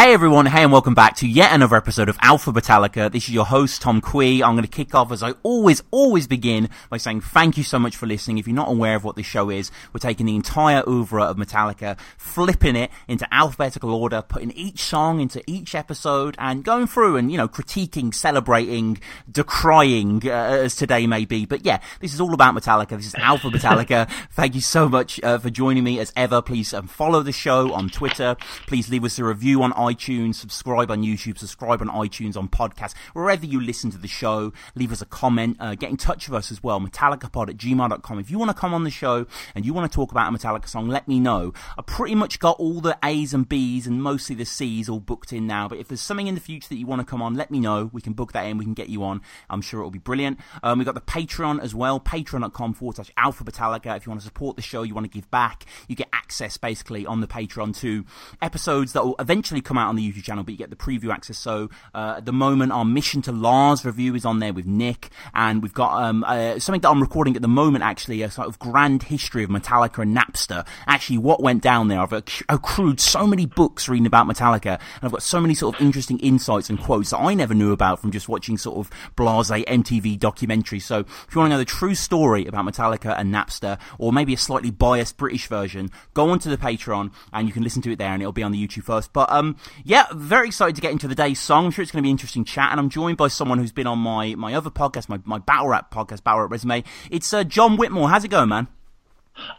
Hey everyone, hey and welcome back to yet another episode of Alphabetallica. This is your host, Tom Kwei. I'm going to kick off as I always, always begin by saying thank you so much for listening. If you're not aware of what this show is, we're taking the entire oeuvre of Metallica, flipping it into alphabetical order, putting each song into each episode and going through and, you know, critiquing, celebrating, decrying, uh, as today may be. But yeah, this is all about Metallica. This is Alphabetallica. thank you so much uh, for joining me as ever. Please um, follow the show on Twitter. Please leave us a review on iTunes, subscribe on YouTube, subscribe on iTunes, on podcasts, wherever you listen to the show. Leave us a comment. Uh, get in touch with us as well, metallicapod at gmail.com. If you want to come on the show and you want to talk about a Metallica song, let me know. I pretty much got all the A's and B's and mostly the C's all booked in now, but if there's something in the future that you want to come on, let me know. We can book that in. We can get you on. I'm sure it'll be brilliant. Um, we've got the Patreon as well, patreon.com forward slash alphabetallica. If you want to support the show, you want to give back, you get access basically on the Patreon to episodes that will eventually come out on the YouTube channel, but you get the preview access. So uh, at the moment, our Mission to Lars review is on there with Nick, and we've got um, uh, something that I'm recording at the moment, actually, a sort of grand history of Metallica and Napster. Actually, what went down there. I've accrued so many books reading about Metallica, and I've got so many sort of interesting insights and quotes that I never knew about from just watching sort of blase MTV documentaries. So if you want to know the true story about Metallica and Napster, or maybe a slightly biased British version, go onto the Patreon and you can listen to it there, and it'll be on the YouTube first. But um, yeah, very excited to get into the day's song. I'm sure it's going to be an interesting chat, and I'm joined by someone who's been on my my other podcast, my my battle rap podcast, Battle Rap Resume. It's uh, John Whitmore. How's it going, man?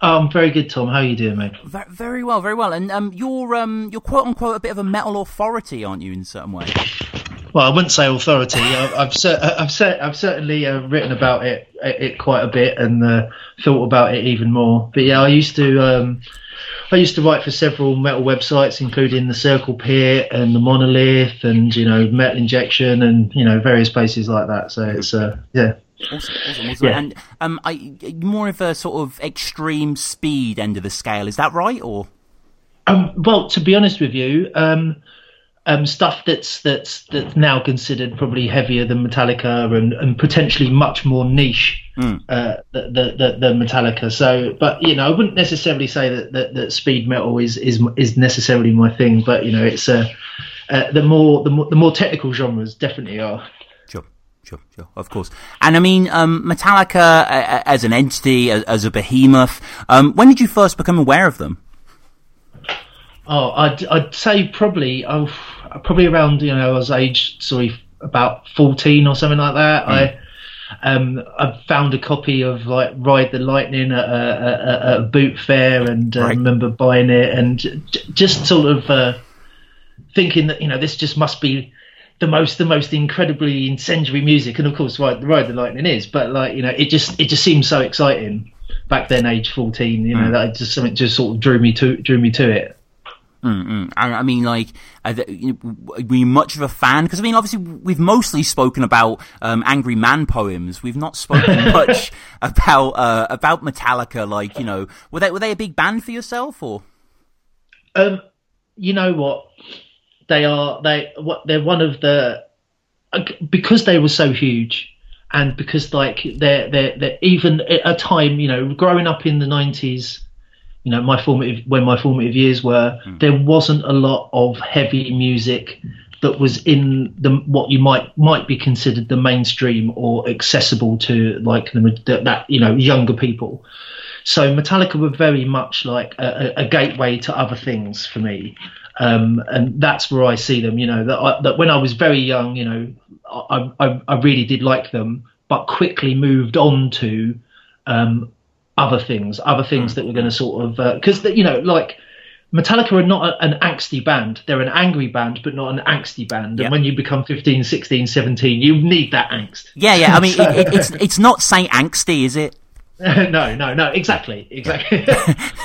I'm very good, Tom. How are you doing, mate? Very, very well, very well. And um, you're um, you're quote unquote a bit of a metal authority, aren't you, in certain ways? Well, I wouldn't say authority. I've I've, cer- I've, cer- I've certainly uh, written about it, it quite a bit and uh, thought about it even more. But yeah, I used to um, I used to write for several metal websites, including the Circle Pit and the Monolith, and you know Metal Injection, and you know various places like that. So it's uh, yeah. Awesome, awesome, awesome. Yeah. And um, I, more of a sort of extreme speed end of the scale. Is that right, or? Um, well, to be honest with you, um, um, stuff that's that's that's now considered probably heavier than Metallica and, and potentially much more niche uh, than the Metallica. So, but you know, I wouldn't necessarily say that, that, that speed metal is, is is necessarily my thing. But you know, it's uh, uh, the more the more the more technical genres definitely are. Sure, sure, sure. Of course. And I mean, um, Metallica as an entity, as, as a behemoth. Um, when did you first become aware of them? Oh, I'd I'd say probably oh, probably around you know I was age sorry about fourteen or something like that. I um I found a copy of like Ride the Lightning at a, a, boot fair and uh, Right. remember buying it and j- just sort of uh, thinking that you know this just must be the most the most incredibly incendiary music and of course Ride, Ride the Lightning is but like you know it just it just seemed so exciting back then age 14 you know that just something just sort of drew me to drew me to it Mm-mm. I, I mean, like, are you know, were you much of a fan? Because I mean, obviously, we've mostly spoken about um, angry man poems. We've not spoken much about uh, about Metallica. Like, you know, were they were they a big band for yourself, or? Um, you know what? They are they what they're one of the because they were so huge, and because like they're they're, they're even at a time you know growing up in the nineties, you know my formative when my formative years were there wasn't a lot of heavy music that was in the what you might might be considered the mainstream or accessible to like the, that you know younger people. So Metallica were very much like a, a a gateway to other things for me, um, and that's where I see them. You know that, I, that when I was very young, you know, I, I, I really did like them, but quickly moved on to um, other things, other things mm. that were going to mm. sort of uh, because you know like. Metallica are not a, an angsty band. They're an angry band, but not an angsty band. Yep. And when you become 15, 16, 17, you need that angst. Yeah, yeah. I mean, it, it, it's it's not Saint Angsty, is it? no, no, no. Exactly, exactly.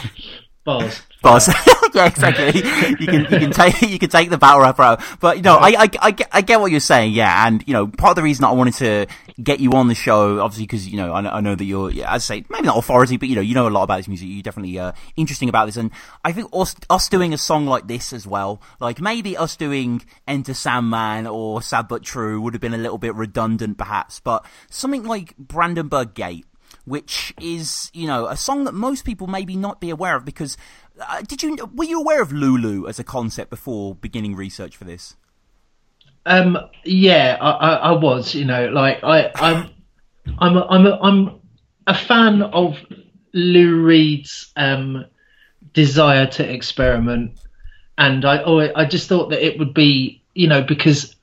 Bars. Boss. yeah, exactly. You can you can take you can take the battle rap out, but you know, I, I I get I get what you're saying. Yeah, and you know, part of the reason I wanted to get you on the show, obviously, because you know, I, know- I know that you're, yeah, as I say, maybe not authority, but you know, you know a lot about this music. You're definitely uh, interesting about this, and I think us us doing a song like this as well, like maybe us doing Enter Sandman or Sad but True would have been a little bit redundant, perhaps, but something like Brandenburg Gate which is, you know, a song that most people maybe not be aware of because uh, did you were you aware of Lulu as a concept before beginning research for this? Um, yeah, I, I, I was. You know, like I, I'm, I'm, a, I'm, a, I'm a fan of Lou Reed's um, desire to experiment, and I, I just thought that it would be, you know, because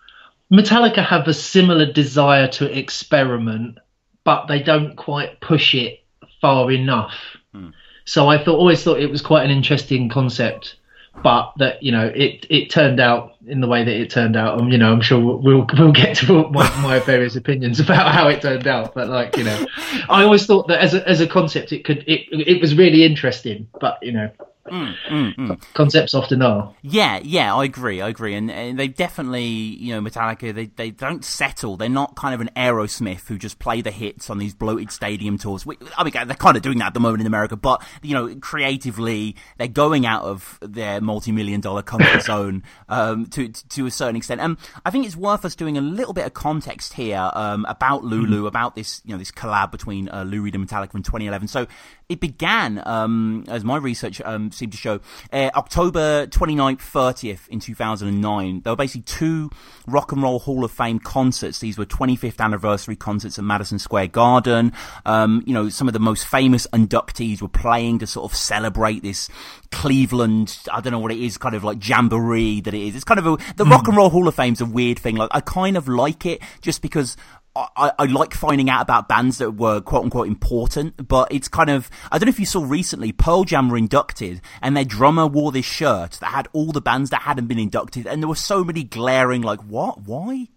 Metallica have a similar desire to experiment, but they don't quite push it far enough. Hmm. So I thought, always thought it was quite an interesting concept, but that you know, it it turned out in the way that it turned out. And you know, I'm sure we'll we'll get to my, my various opinions about how it turned out. But like you know, I always thought that as a as a concept, it could it it was really interesting. But you know, Mm, mm, mm. Concepts often are. Yeah, yeah, I agree, I agree, and, and, they definitely, you know, Metallica, they they don't settle. They're not kind of an Aerosmith who just play the hits on these bloated stadium tours. I mean, they're kind of doing that at the moment in America, but you know, creatively, they're going out of their multi-million dollar comfort zone um, to, to, to a certain extent. And I think it's worth us doing a little bit of context here um, about Lulu, mm. about this, you know, this collab between uh, Lou Reed and Metallica in 2011. So it began, um, as my research seemed to show, uh, October 29th, 30th in 2009. There were basically two Rock and Roll Hall of Fame concerts. These were 25th anniversary concerts at Madison Square Garden. Um, you know, some of the most famous inductees were playing to sort of celebrate this Cleveland, I don't know what it is, kind of like jamboree that it is. It's kind of a, the mm. Rock and Roll Hall of Fame's a weird thing. Like, I kind of like it just because I, I, like finding out about bands that were quote unquote important, but it's kind of, I don't know if you saw recently, Pearl Jam were inducted and their drummer wore this shirt that had all the bands that hadn't been inducted and there were so many glaring like, what? Why?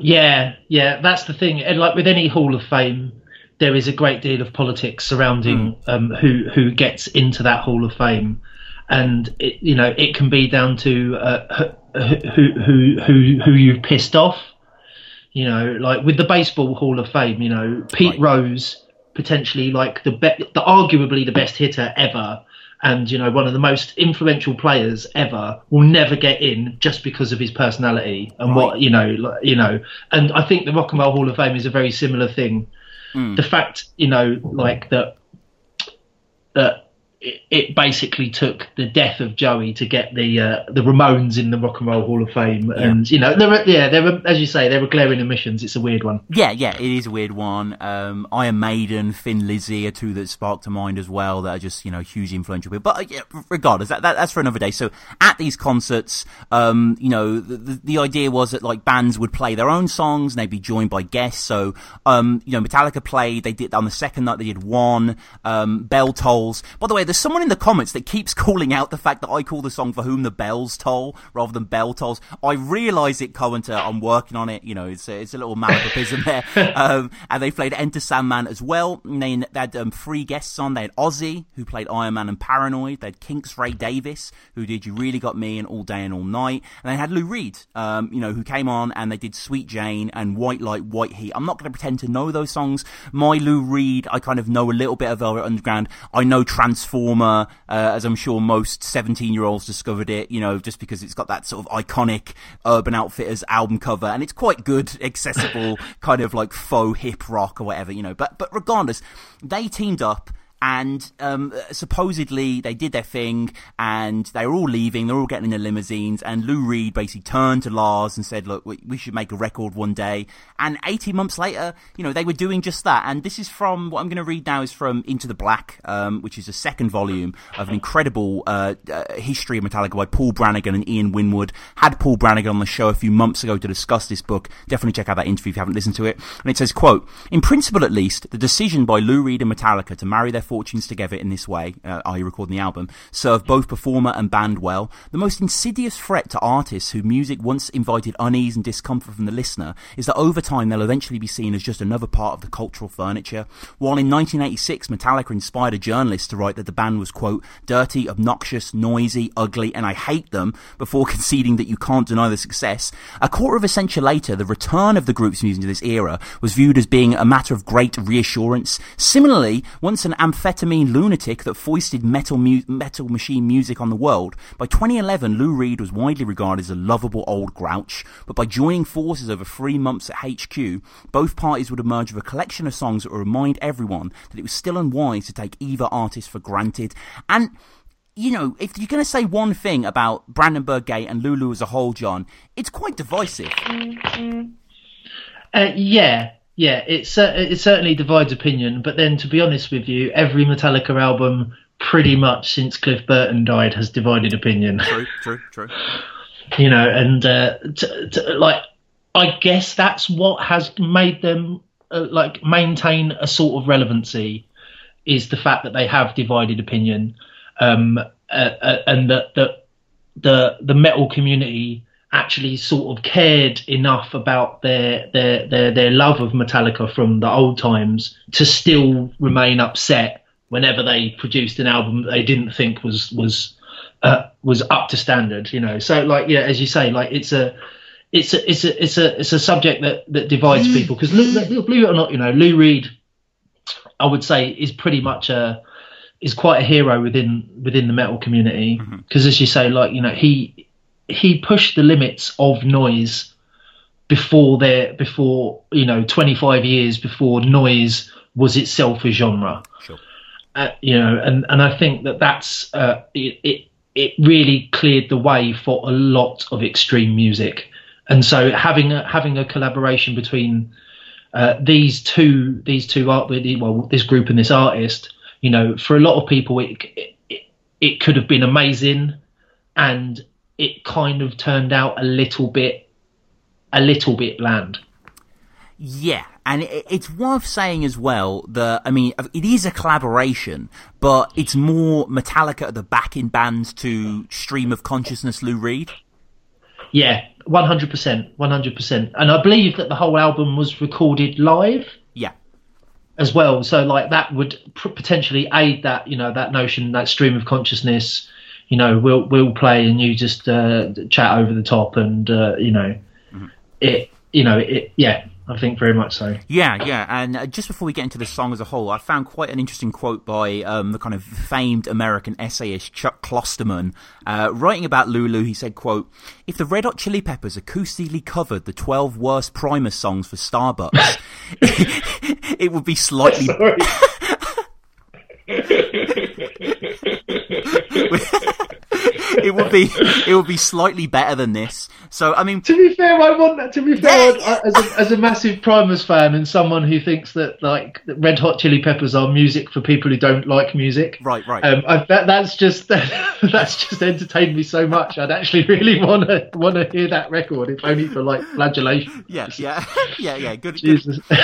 Yeah, yeah, that's the thing. And like with any Hall of Fame, there is a great deal of politics surrounding mm. um, who who gets into that Hall of Fame, and it, you know it can be down to uh, who who who who you've pissed off you know, like with the Baseball Hall of Fame, you know, Pete right. Rose potentially like the be- the arguably the best hitter ever and you know one of the most influential players ever will never get in just because of his personality and right. what you know you know and i think the rock and roll hall of fame is a very similar thing mm. the fact you know like that that it, basically took the death of Joey to get the uh, the Ramones in the Rock and Roll Hall of Fame, yeah. and you know, there were yeah, there were as you say, there were glaring omissions. It's a weird one. Yeah, yeah, it is a weird one. Um, Iron Maiden, Thin Lizzy are two that spark to mind as well. That are just you know huge influential people. But uh, yeah, regardless, that, that, that's for another day. So at these concerts, um, you know, the, the, the idea was that like bands would play their own songs and they'd be joined by guests. So um, you know, Metallica played. They did on the second night. They did one. Um, Bell tolls. By the way, there's someone in the comments that keeps calling out the fact that I call the song For Whom the Bells Toll rather than Bell Tolls. I realise it, Coenter. I'm working on it. You know, it's a, it's a little malapropism there. Um, and they played Enter Sandman as well. And they, they had um, three guests on. They had Ozzy, who played Iron Man and Paranoid. They had Kinks Ray Davies, who did You Really Got Me and All Day and All Night. And they had Lou Reed, um, you know, who came on and they did Sweet Jane and White Light, White Heat. I'm not going to pretend to know those songs. My Lou Reed, I kind of know a little bit of Velvet Underground. I know Uh, as I'm sure most 17 year olds discovered it, you know, just because it's got that sort of iconic Urban Outfitters album cover and it's quite good, accessible, kind of like faux hip rock or whatever, you know. But, but regardless, they teamed up and um, supposedly they did their thing and they were all leaving they're all getting in their limousines and Lou Reed basically turned to Lars and said look we, we, should make a record one day. And 18 months later you know they were doing just that. And this is from what I'm going to read now is from Into the Black um, which is a second volume of an incredible uh, uh, history of Metallica by Paul Brannigan and Ian Winwood. Had Paul Brannigan on the show a few months ago to discuss this book. Definitely check out that interview if you haven't listened to it. And it says quote in principle at least the decision by Lou Reed and Metallica to marry their fortunes together in this way, uh, i.e. recording the album, serve both performer and band well. The most insidious threat to artists whose music once invited unease and discomfort from the listener is that over time they'll eventually be seen as just another part of the cultural furniture. While in 1986 Metallica inspired a journalist to write that the band was, quote, dirty, obnoxious, noisy, ugly, and I hate them, before conceding that you can't deny the success, a quarter of a century later, the return of the group's music to this era was viewed as being a matter of great reassurance. Similarly, once an amph- amphetamine lunatic that foisted metal, mu- metal machine music on the world, by 2011 Lou Reed was widely regarded as a lovable old grouch, but by joining forces over three months at HQ, both parties would emerge with a collection of songs that would remind everyone that it was still unwise to take either artist for granted. And you know, if you're going to say one thing about Brandenburg Gate and Lulu as a whole, John, it's quite divisive. Uh, yeah, yeah, it's uh, it certainly divides opinion. But then, to be honest with you, every Metallica album, pretty much since Cliff Burton died, has divided opinion. True, true, true. you know, and uh, t- t- like I guess that's what has made them uh, like maintain a sort of relevancy is the fact that they have divided opinion, um, uh, uh, and that the the the metal community actually sort of cared enough about their their their their love of Metallica from the old times to still remain upset whenever they produced an album they didn't think was was uh, was up to standard. You know, so like yeah, as you say, like it's a it's a it's a it's a it's a subject that that divides people. Because believe it or not, you know, Lou Reed, I would say, is pretty much a is quite a hero within within the metal community. Because as you say, like you know, he he pushed the limits of noise before there before you know 25 years before noise was itself a genre Sure. uh, you know and and i think that that's uh, it, it it really cleared the way for a lot of extreme music and so having a having a collaboration between uh, these two these two art well this group and this artist you know for a lot of people it it, it could have been amazing and it kind of turned out a little bit a little bit bland. Yeah, and it's worth saying as well that I mean it is a collaboration, but it's more Metallica at the back in bands to Stream of Consciousness Lou Reed. yeah 100% 100% and i believe that the whole album was recorded live Yeah, as well. So like that would potentially aid that you know that notion that stream of consciousness you know we'll we'll play and you just uh, chat over the top and uh, you know it you know it yeah i think very much so yeah, yeah. And uh, just before we get into the song as a whole, I found quite an interesting quote by um, the kind of famed American essayist Chuck Klosterman, uh, writing about Lulu. He said, "quote If the Red Hot Chili Peppers acoustically covered the twelve worst Primus songs for Starbucks, it would be slightly." it would be it would be slightly better than this. So I mean, to be fair, I want that. To be fair, I- as, a, as a massive Primus fan and someone who thinks that like that Red Hot Chili Peppers are music for people who don't like music, right, right. um, I, that, that's just that's just entertained me so much. I'd actually really want to want to hear that record, if only for like flagellation. yeah, yeah, yeah, yeah. Good, good. Jesus. Uh,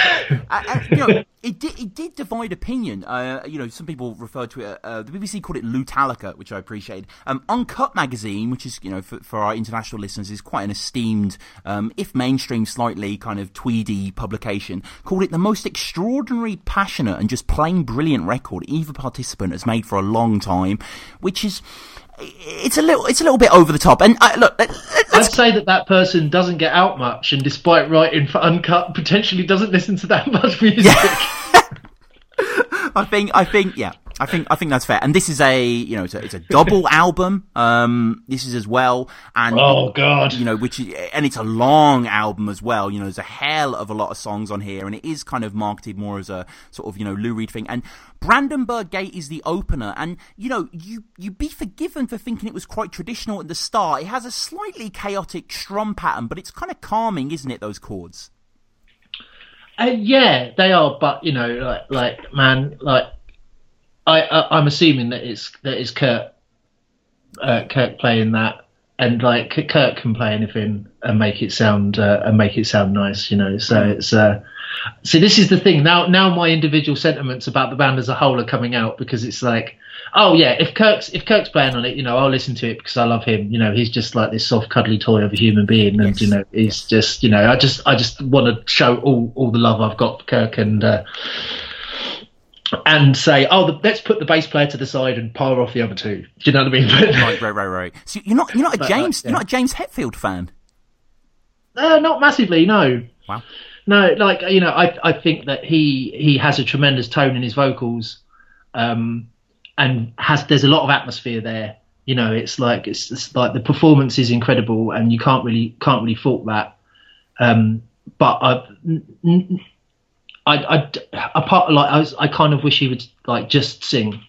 uh, you know, it did it did divide opinion. Uh, you know, some people referred to it. Uh, the BBC called it Lutalica, which I appreciated. Um, Uncut magazine, which is you know for, for our international listeners, is quite an esteemed, um, if mainstream, slightly kind of tweedy publication, called it the most extraordinary, passionate, and just plain brilliant record either participant has made for a long time. Which is. It's a little, it's a little bit over the top. And uh, look, I'd say that that person doesn't get out much, and despite writing for Uncut, potentially doesn't listen to that much music. I think, I think, yeah, I think, I think that's fair. And this is a, you know, it's a, it's a double album. Um, this is as well, and Oh God! you know, which is, and it's a long album as well. You know, there's a hell of a lot of songs on here, and it is kind of marketed more as a sort of you know Lou Reed thing. And Brandenburg Gate is the opener, and you know, you you'd be forgiven for thinking it was quite traditional at the start. It has a slightly chaotic strum pattern, but it's kind of calming, isn't it? Those chords. Uh, yeah, they are, but you know, like, like man, like I, I I'm assuming that it's that it's Kirk, uh, Kirk playing that, and like Kirk can play anything and make it sound uh, and make it sound nice, you know. So it's uh, see, this is the thing. Now, now my individual sentiments about the band as a whole are coming out because it's like, oh yeah, if Kirk's if Kirk's playing on it, you know, I'll listen to it because I love him. You know, he's just like this soft, cuddly toy of a human being, and Yes. you know, he's just, you know, I just I just want to show all all the love I've got for Kirk and. Uh, and say, oh, the, let's put the bass player to the side and power off the other two. Do you know what I mean? Right, right, right, right. So you're not you're not a uh, James yeah. you're not a James Hetfield fan. Uh, not massively, no. Wow. No, like you know, I I think that he he has a tremendous tone in his vocals, um, and has there's a lot of atmosphere there. You know, it's like it's, it's like the performance is incredible, and you can't really can't really fault that. Um, but I, I, I, apart like I, was, I kind of wish he would like just sing.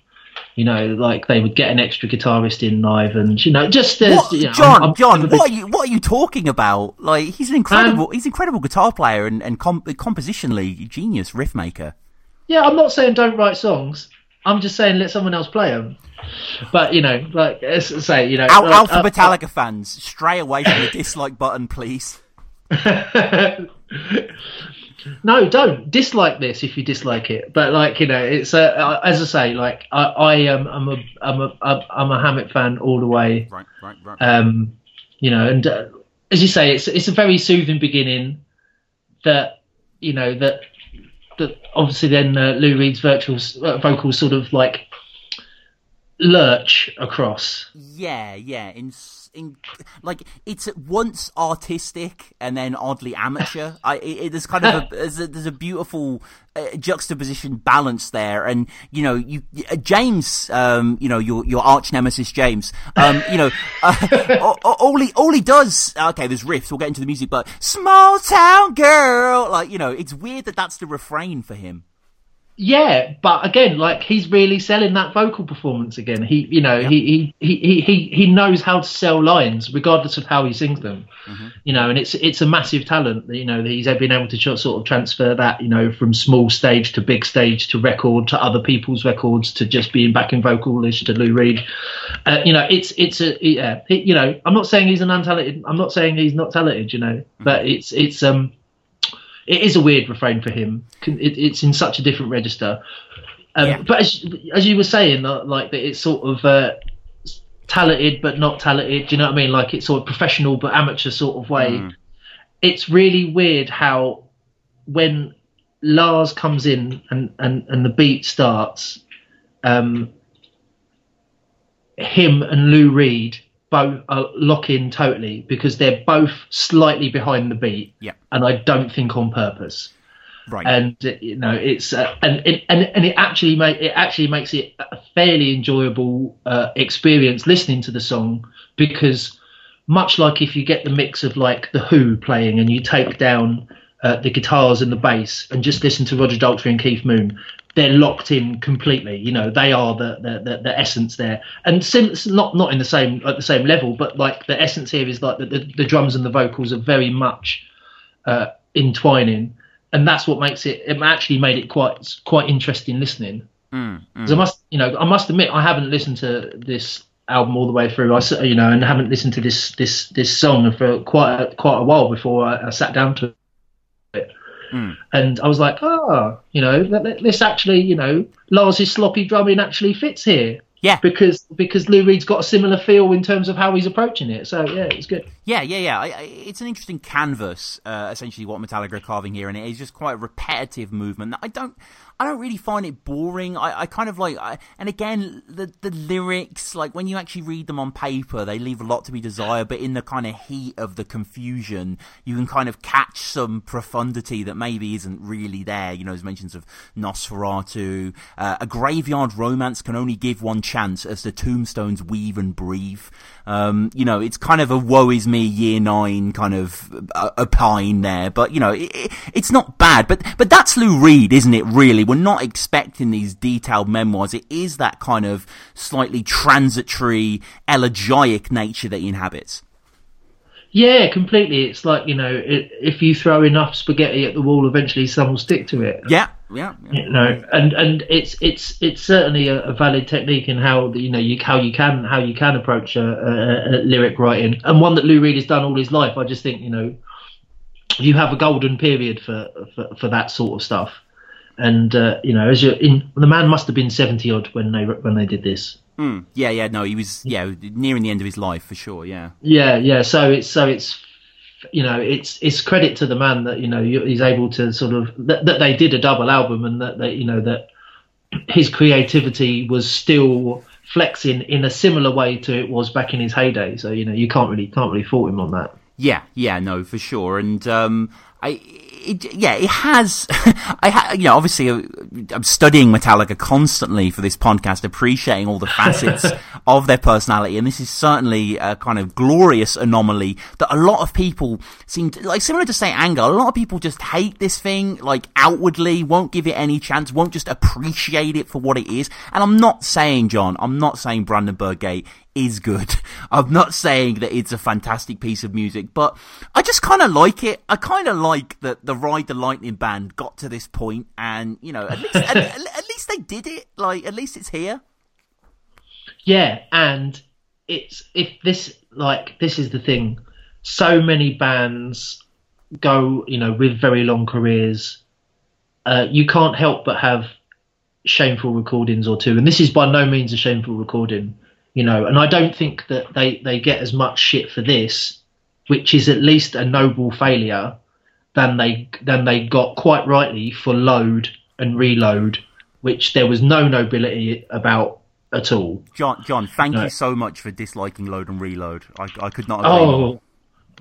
You know, like they would get an extra guitarist in live, and you know, just as what, you know, John, I'm, I'm John, big, what are you what are you talking about? Like he's an incredible, um, he's an incredible guitar player and and comp- compositionally genius riff maker. Yeah, I'm not saying don't write songs. I'm just saying let someone else play them. But you know, like say, you know, Al- Alpha uh, Metallica uh, fans, stray away from the dislike button, please. no, don't dislike this if you dislike it. But like you know, it's uh, as I say, like I, I am, I'm a, I'm a, I'm a Hammett fan all the way. Right, right, right. Um, you know, and uh, as you say, it's it's a very soothing beginning. That you know that that obviously then uh, Lou Reed's virtual uh, vocals sort of like lurch across. Yeah, yeah. In in, like it's at once artistic and then oddly amateur. I it, it, there's kind of a there's, a there's a, beautiful uh, juxtaposition balance there, and you know you uh, James, um, you know your your arch nemesis James, um, you know uh, all he all he does. Okay, there's riffs. We'll get into the music, but small town girl, like you know, it's weird that that's the refrain for him. Yeah, but again, like he's really selling that vocal performance again. He, you know, he, he, he, he, he knows how to sell lines regardless of how he sings them. Mm-hmm. You know, and it's it's a massive talent. That, you know, he's been able to sort of transfer that, you know, from small stage to big stage to record to other people's records to just being backing vocalist to Lou Reed. Uh, you know, it's it's a yeah. you know, I'm not saying he's an untalented. I'm not saying he's not talented. You know, mm-hmm. but it's it's um it is a weird refrain for him. It, it's in such a different register. Um, yeah. But as, as you were saying, like that, it's sort of uh, talented but not talented. Do you know what I mean? Like it's sort of professional but amateur sort of way. Mm. It's really weird how when Lars comes in and and and the beat starts, um, him and Lou Reed both uh, lock in totally because they're both slightly behind the beat. Yeah. And I don't think on purpose. Right. And uh, you know it's uh, and it, and and it actually make it actually makes it a fairly enjoyable uh, experience listening to the song because much like if you get the mix of like the Who playing and you take down uh, the guitars and the bass and just listen to Roger Daltrey and Keith Moon, they're locked in completely. You know, they are the the, the, the essence there, and sim- not not in the same at the same level, but like the essence here is like the, the, the drums and the vocals are very much uh, entwining, and that's what makes it. It actually made it quite quite interesting listening. Mm, mm. I must, you know, I must admit, I haven't listened to this album all the way through. I, you know, and haven't listened to this this this song for quite a, quite a while before I, I sat down to it. Mm. And I was like, oh, you know, this actually, you know, Lars's sloppy drumming actually fits here. Yeah, because because Lou Reed's got a similar feel in terms of how he's approaching it. So yeah, it's good. Yeah, yeah, yeah. I, I, it's an interesting canvas, uh, essentially what Metallica are carving here, and it is just quite a repetitive movement. That I don't, I don't really find it boring. I, I kind of like, I, and again, the the lyrics, like when you actually read them on paper, they leave a lot to be desired. But in the kind of heat of the confusion, you can kind of catch some profundity that maybe isn't really there. You know, there's mentions of Nosferatu, uh, a graveyard romance can only give one chance as the tombstones weave and breathe. Um, you know, it's kind of a woe is me year nine kind of uh, opine there, but you know, it, it, it's not bad. But but that's Lou Reed, isn't it? Really, we're not expecting these detailed memoirs. It is that kind of slightly transitory, elegiac nature that he inhabits. Yeah, completely. It's like you know, it, if you throw enough spaghetti at the wall, eventually some will stick to it. Yeah, yeah. yeah. You know, and and it's it's it's certainly a, a, valid technique in how you know you how you can how you can approach a, a, a, lyric writing, and one that Lou Reed has done all his life. I just think you know, you have a golden period for for, for that sort of stuff, and uh, you know, as you're in the man must have been seventy odd when they when they did this. Mm. Yeah, yeah, no, he was yeah nearing the end of his life for sure. Yeah, yeah, yeah. So it's so it's you know it's it's credit to the man that you know he's able to sort of that, that they did a double album and that they you know that his creativity was still flexing in a similar way to it was back in his heyday. So you know you can't really can't really fault him on that. Yeah, yeah, no, for sure. And um, I, it, yeah, it has. I, ha, you know, obviously, uh, I'm studying Metallica constantly for this podcast, appreciating all the facets of their personality, and this is certainly a kind of glorious anomaly that a lot of people seem to, like similar to say Anger. A lot of people just hate this thing, like outwardly, won't give it any chance, won't just appreciate it for what it is. And I'm not saying, John, I'm not saying Brandenburg Gate is good. I'm not saying that it's a fantastic piece of music, but I just kind of like it. I kind of like that the Ride the Lightning band got to this point, and you know, at least at, at, least they did it. Like, at least it's here. Yeah, and it's if this like this is the thing. So many bands go, you know, with very long careers. Uh, you can't help but have shameful recordings or two, and this is by no means a shameful recording you know, and I don't think that they, they get as much shit for this, which is at least a noble failure, than they than they got quite rightly for load and reload, which there was no nobility about at all. John, John, thank no. you so much for disliking load and reload. I, I could not. Agree oh,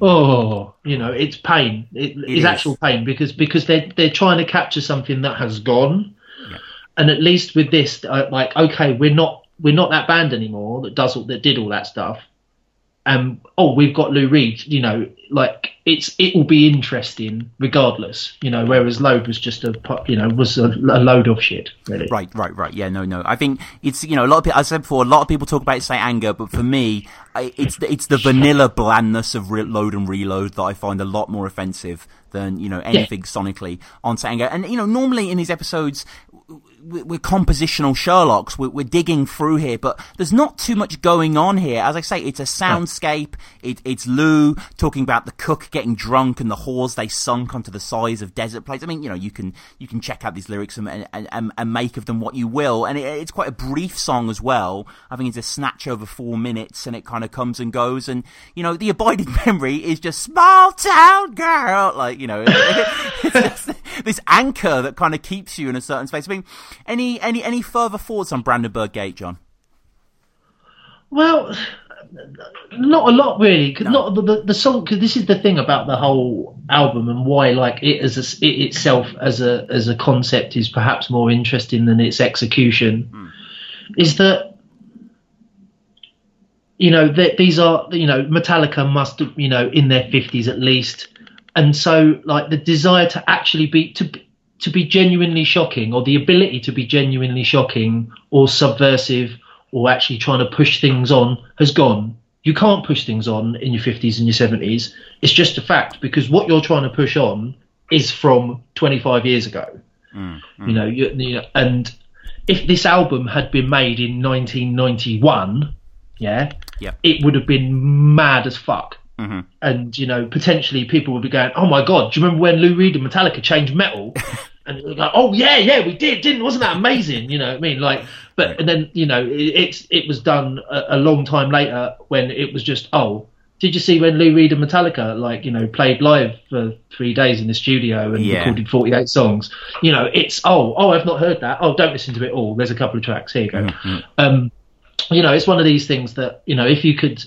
oh, you know, it's pain. It, it it's is. actual pain because because they're they're trying to capture something that has gone, yeah. and at least with this, uh, like, okay, we're not we're not that band anymore that does all, that did all that stuff. Um, oh, we've got Lou Reed. You know, like it's it will be interesting regardless. You know, whereas Load was just a you know was a, a load of shit. Really. Right, right, right. Yeah, no, no. I think it's you know a lot of people. I said before, a lot of people talk about Saint Anger, but for me, it's the, it's the vanilla blandness of re- Load and Reload that I find a lot more offensive than you know anything yeah. sonically on Saint Anger. And you know, normally in these episodes, we're compositional Sherlocks. We're, we're, digging through here, but there's not too much going on here. As I say, it's a soundscape. It, it's Lou talking about the cook getting drunk and the whores they sunk onto the sides of desert plates. I mean, you know, you can you can check out these lyrics and and, and, and make of them what you will. And it, it's quite a brief song as well. I think it's a snatch over four minutes, and it kind of comes and goes. And you know, the abiding memory is just small town girl, like you know, this anchor that kind of keeps you in a certain space. I mean any any any further thoughts on Brandenburg Gate, John? Well, not a lot really. Cause no. not the, the, the song. Because this is the thing about the whole album and why like it as a, it itself as a as a concept is perhaps more interesting than its execution. Hmm. Is that you know that these are you know Metallica must you know in their fifties at least, and so like the desire to actually be to to be genuinely shocking or the ability to be genuinely shocking or subversive or actually trying to push things on has gone. You can't push things on in your 50s and your 70s. It's just a fact because what you're trying to push on is from 25 years ago. Mm, mm. You know, you, you know, and if this album had been made in 1991, yeah, yep. it would have been mad as fuck. Mm-hmm. And you know, potentially people would be going, "Oh my god, do you remember when Lou Reed and Metallica changed metal?" and like, "Oh yeah, yeah, we did, didn't? Wasn't that amazing?" You know what I mean? Like, but and then you know, it, it's it was done a, a, long time later when it was just, "Oh, did you see when Lou Reed and Metallica like you know played live for three days in the studio and yeah. recorded 48 songs?" You know, it's oh, oh, I've not heard that. Oh, don't listen to it all. There's a couple of tracks. Here you go. Mm-hmm. Um, you know, it's one of these things that you know, if you could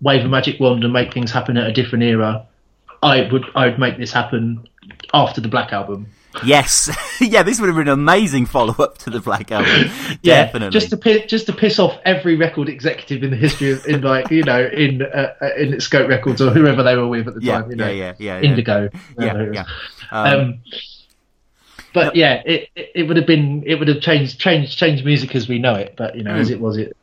wave a magic wand and make things happen at a different era, I would I would make this happen after the Black Album. Yes, yeah, this would have been an amazing follow up to the Black Album. yeah, Definitely, just to piss, just to piss off every record executive in the history of in like you know in uh, uh Interscope Records or whoever they were with at the yeah, time. You know, yeah, yeah, yeah, Indigo. Yeah, yeah. Um, um, but yeah, it, it, it would have been it would have changed changed changed music as we know it. But you know, mm. as it was, it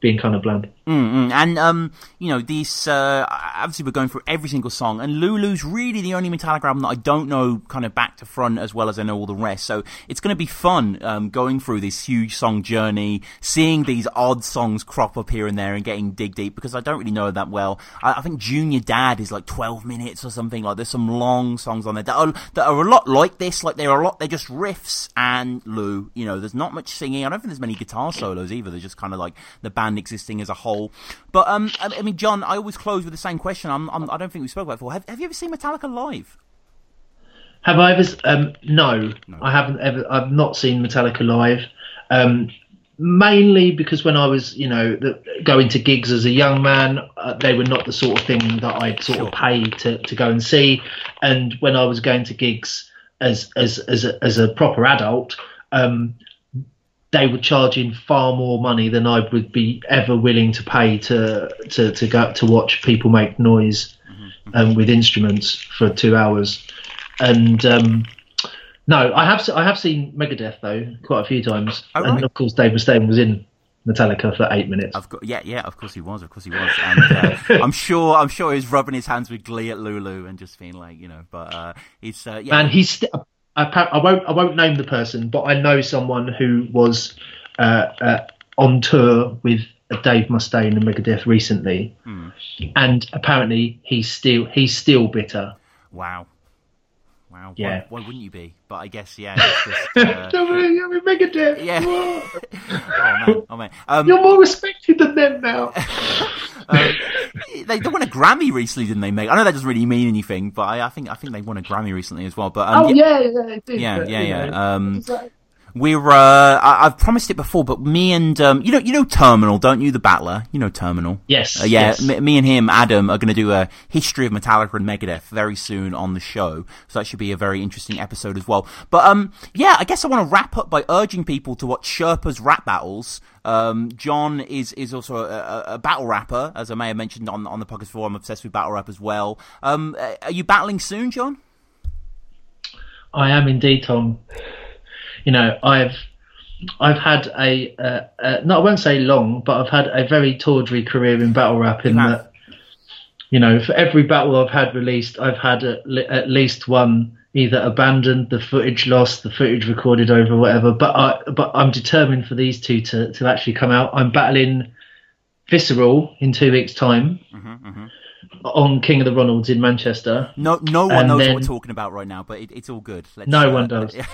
being kind of bland. Mm-hmm. And um, you know, these uh, obviously we're going through every single song, and Lulu's really the only Metallica album that I don't know kind of back to front as well as I know all the rest. So it's going to be fun um, going through this huge song journey, seeing these odd songs crop up here and there, and getting dig deep because I don't really know that well. I, I think Junior Dad is like twelve minutes or something. Like there's some long songs on there that are that are a lot like this. Like they're a lot. They're just riffs and Lou. You know, there's not much singing. I don't think there's many guitar solos either. They're just kind of like the band existing as a whole. But um, I mean, John, I always close with the same question. I'm, I'm, I do not think we spoke about it before. Have, have you ever seen Metallica live? Have I ever? Um, no, no, I haven't ever. I've not seen Metallica live. Um, mainly because when I was, you know, the, going to gigs as a young man, uh, they were not the sort of thing that I'd sort Sure. of pay to, to go and see. And when I was going to gigs as as as a, as a proper adult, um, they were charging far more money than I would be ever willing to pay to to to go to watch people make noise um, with instruments for two hours. And um, no, I have I have seen Megadeth though quite a few times, Oh, and of course Dave Mustaine was in Metallica for eight minutes. Of yeah, yeah. Of course he was. Of course he was. And uh, I'm sure, I'm sure he was rubbing his hands with glee at Lulu and just feeling like, you know. But uh, he's, uh, yeah, and he's st- I, I won't I won't name the person, but I know someone who was uh, uh, on tour with Dave Mustaine and Megadeth recently, Hmm. and apparently he's still he's still bitter. wow, wow. Yeah. Why, why wouldn't you be? But I guess, yeah. Just, uh, Megadeth. Yeah. Oh man, oh man. Um, You're more respected than them now. um, they, they won a Grammy recently, didn't they? Mate, I know that doesn't really mean anything, but I, I think I think they won a Grammy recently as well. But um, oh yeah, yeah, did, yeah, but, yeah, yeah. Um, like- We're uh, I, I've promised it before, but me and um, you know, you know Terminal, don't you? The Battler, you know Terminal. Yes, Uh, yeah. yes. Me, me and him, Adam, are going to do a history of Metallica and Megadeth very soon on the show, so that should be a very interesting episode as well. But um, yeah, I guess I want to wrap up by urging people to watch Sherpa's rap battles. Um, John is is also a, a, a battle rapper, as I may have mentioned on on the podcast before. I'm obsessed with battle rap as well. Um, are you battling soon, John? I am indeed, Tom. You know, I've I've had a uh, uh, no, I won't say long, but I've had a very tawdry career in battle rap. In that, you know, for every battle I've had released, I've had at, le- at least one either abandoned, the footage lost, the footage recorded over, whatever. But I but I'm determined for these two to to actually come out. I'm battling Visceral in two weeks' time Mm-hmm, on King of the Ronalds in Manchester. No, no one And knows then- what we're talking about right now, but it, it's all good. Let's, No uh, one does.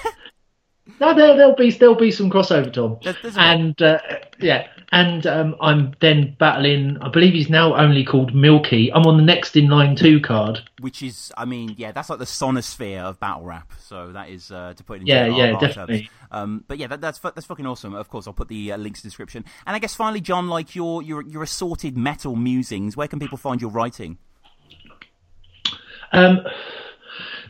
No, there, there'll be there'll be some crossover, Tom. There's- and uh, yeah, and um, I'm then battling. I believe he's now only called Milky. I'm on the next in line two card. which is, I mean, yeah, that's like the Sonisphere of battle rap. So that is uh, to put it in Yeah, yeah, definitely. Um, but yeah, that, that's that's fucking awesome. Of course, I'll put the uh, links in the description. And I guess finally, John, like your your your assorted metal musings, where can people find your writing? Um,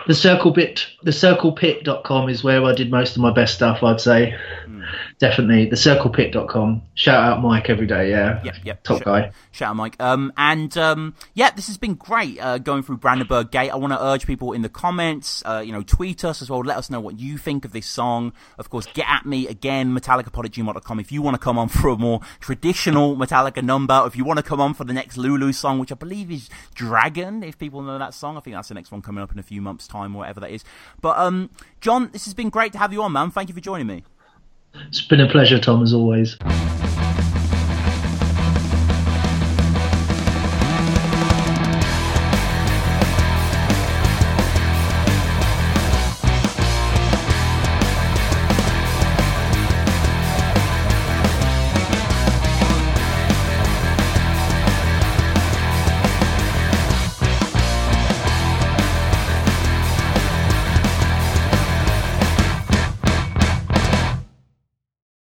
the circle pit, the circlepit.com is where I did most of my best stuff. I'd say hmm. Definitely the circlepit.com. Shout out Mike every day. Yeah, Yep, yep. top guy. Shout out, Mike. Um, and um, yeah, this has been great uh, going through Brandenburg Gate. I want to urge people in the comments, uh, you know, tweet us as well. Let us know what you think of this song. Of course, get at me again, metallicapod at gmail.com if you want to come on for a more traditional Metallica number. If you want to come on for the next Lulu song, which I believe is Dragon, if people know that song. I think that's the next one coming up in a few months' time, or whatever that is. But um, John, this has been great to have you on, man. Thank you for joining me. It's been a pleasure, Tom, as always.